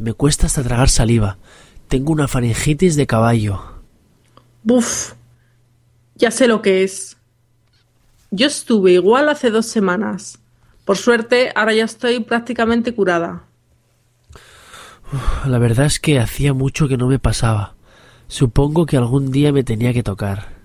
me cuesta hasta tragar saliva. Tengo una faringitis de caballo. Buf, ya sé lo que es. Yo estuve igual hace dos semanas. Por suerte, ahora ya estoy prácticamente curada. la verdad es que hacía mucho que no me pasaba. Supongo que algún día me tenía que tocar.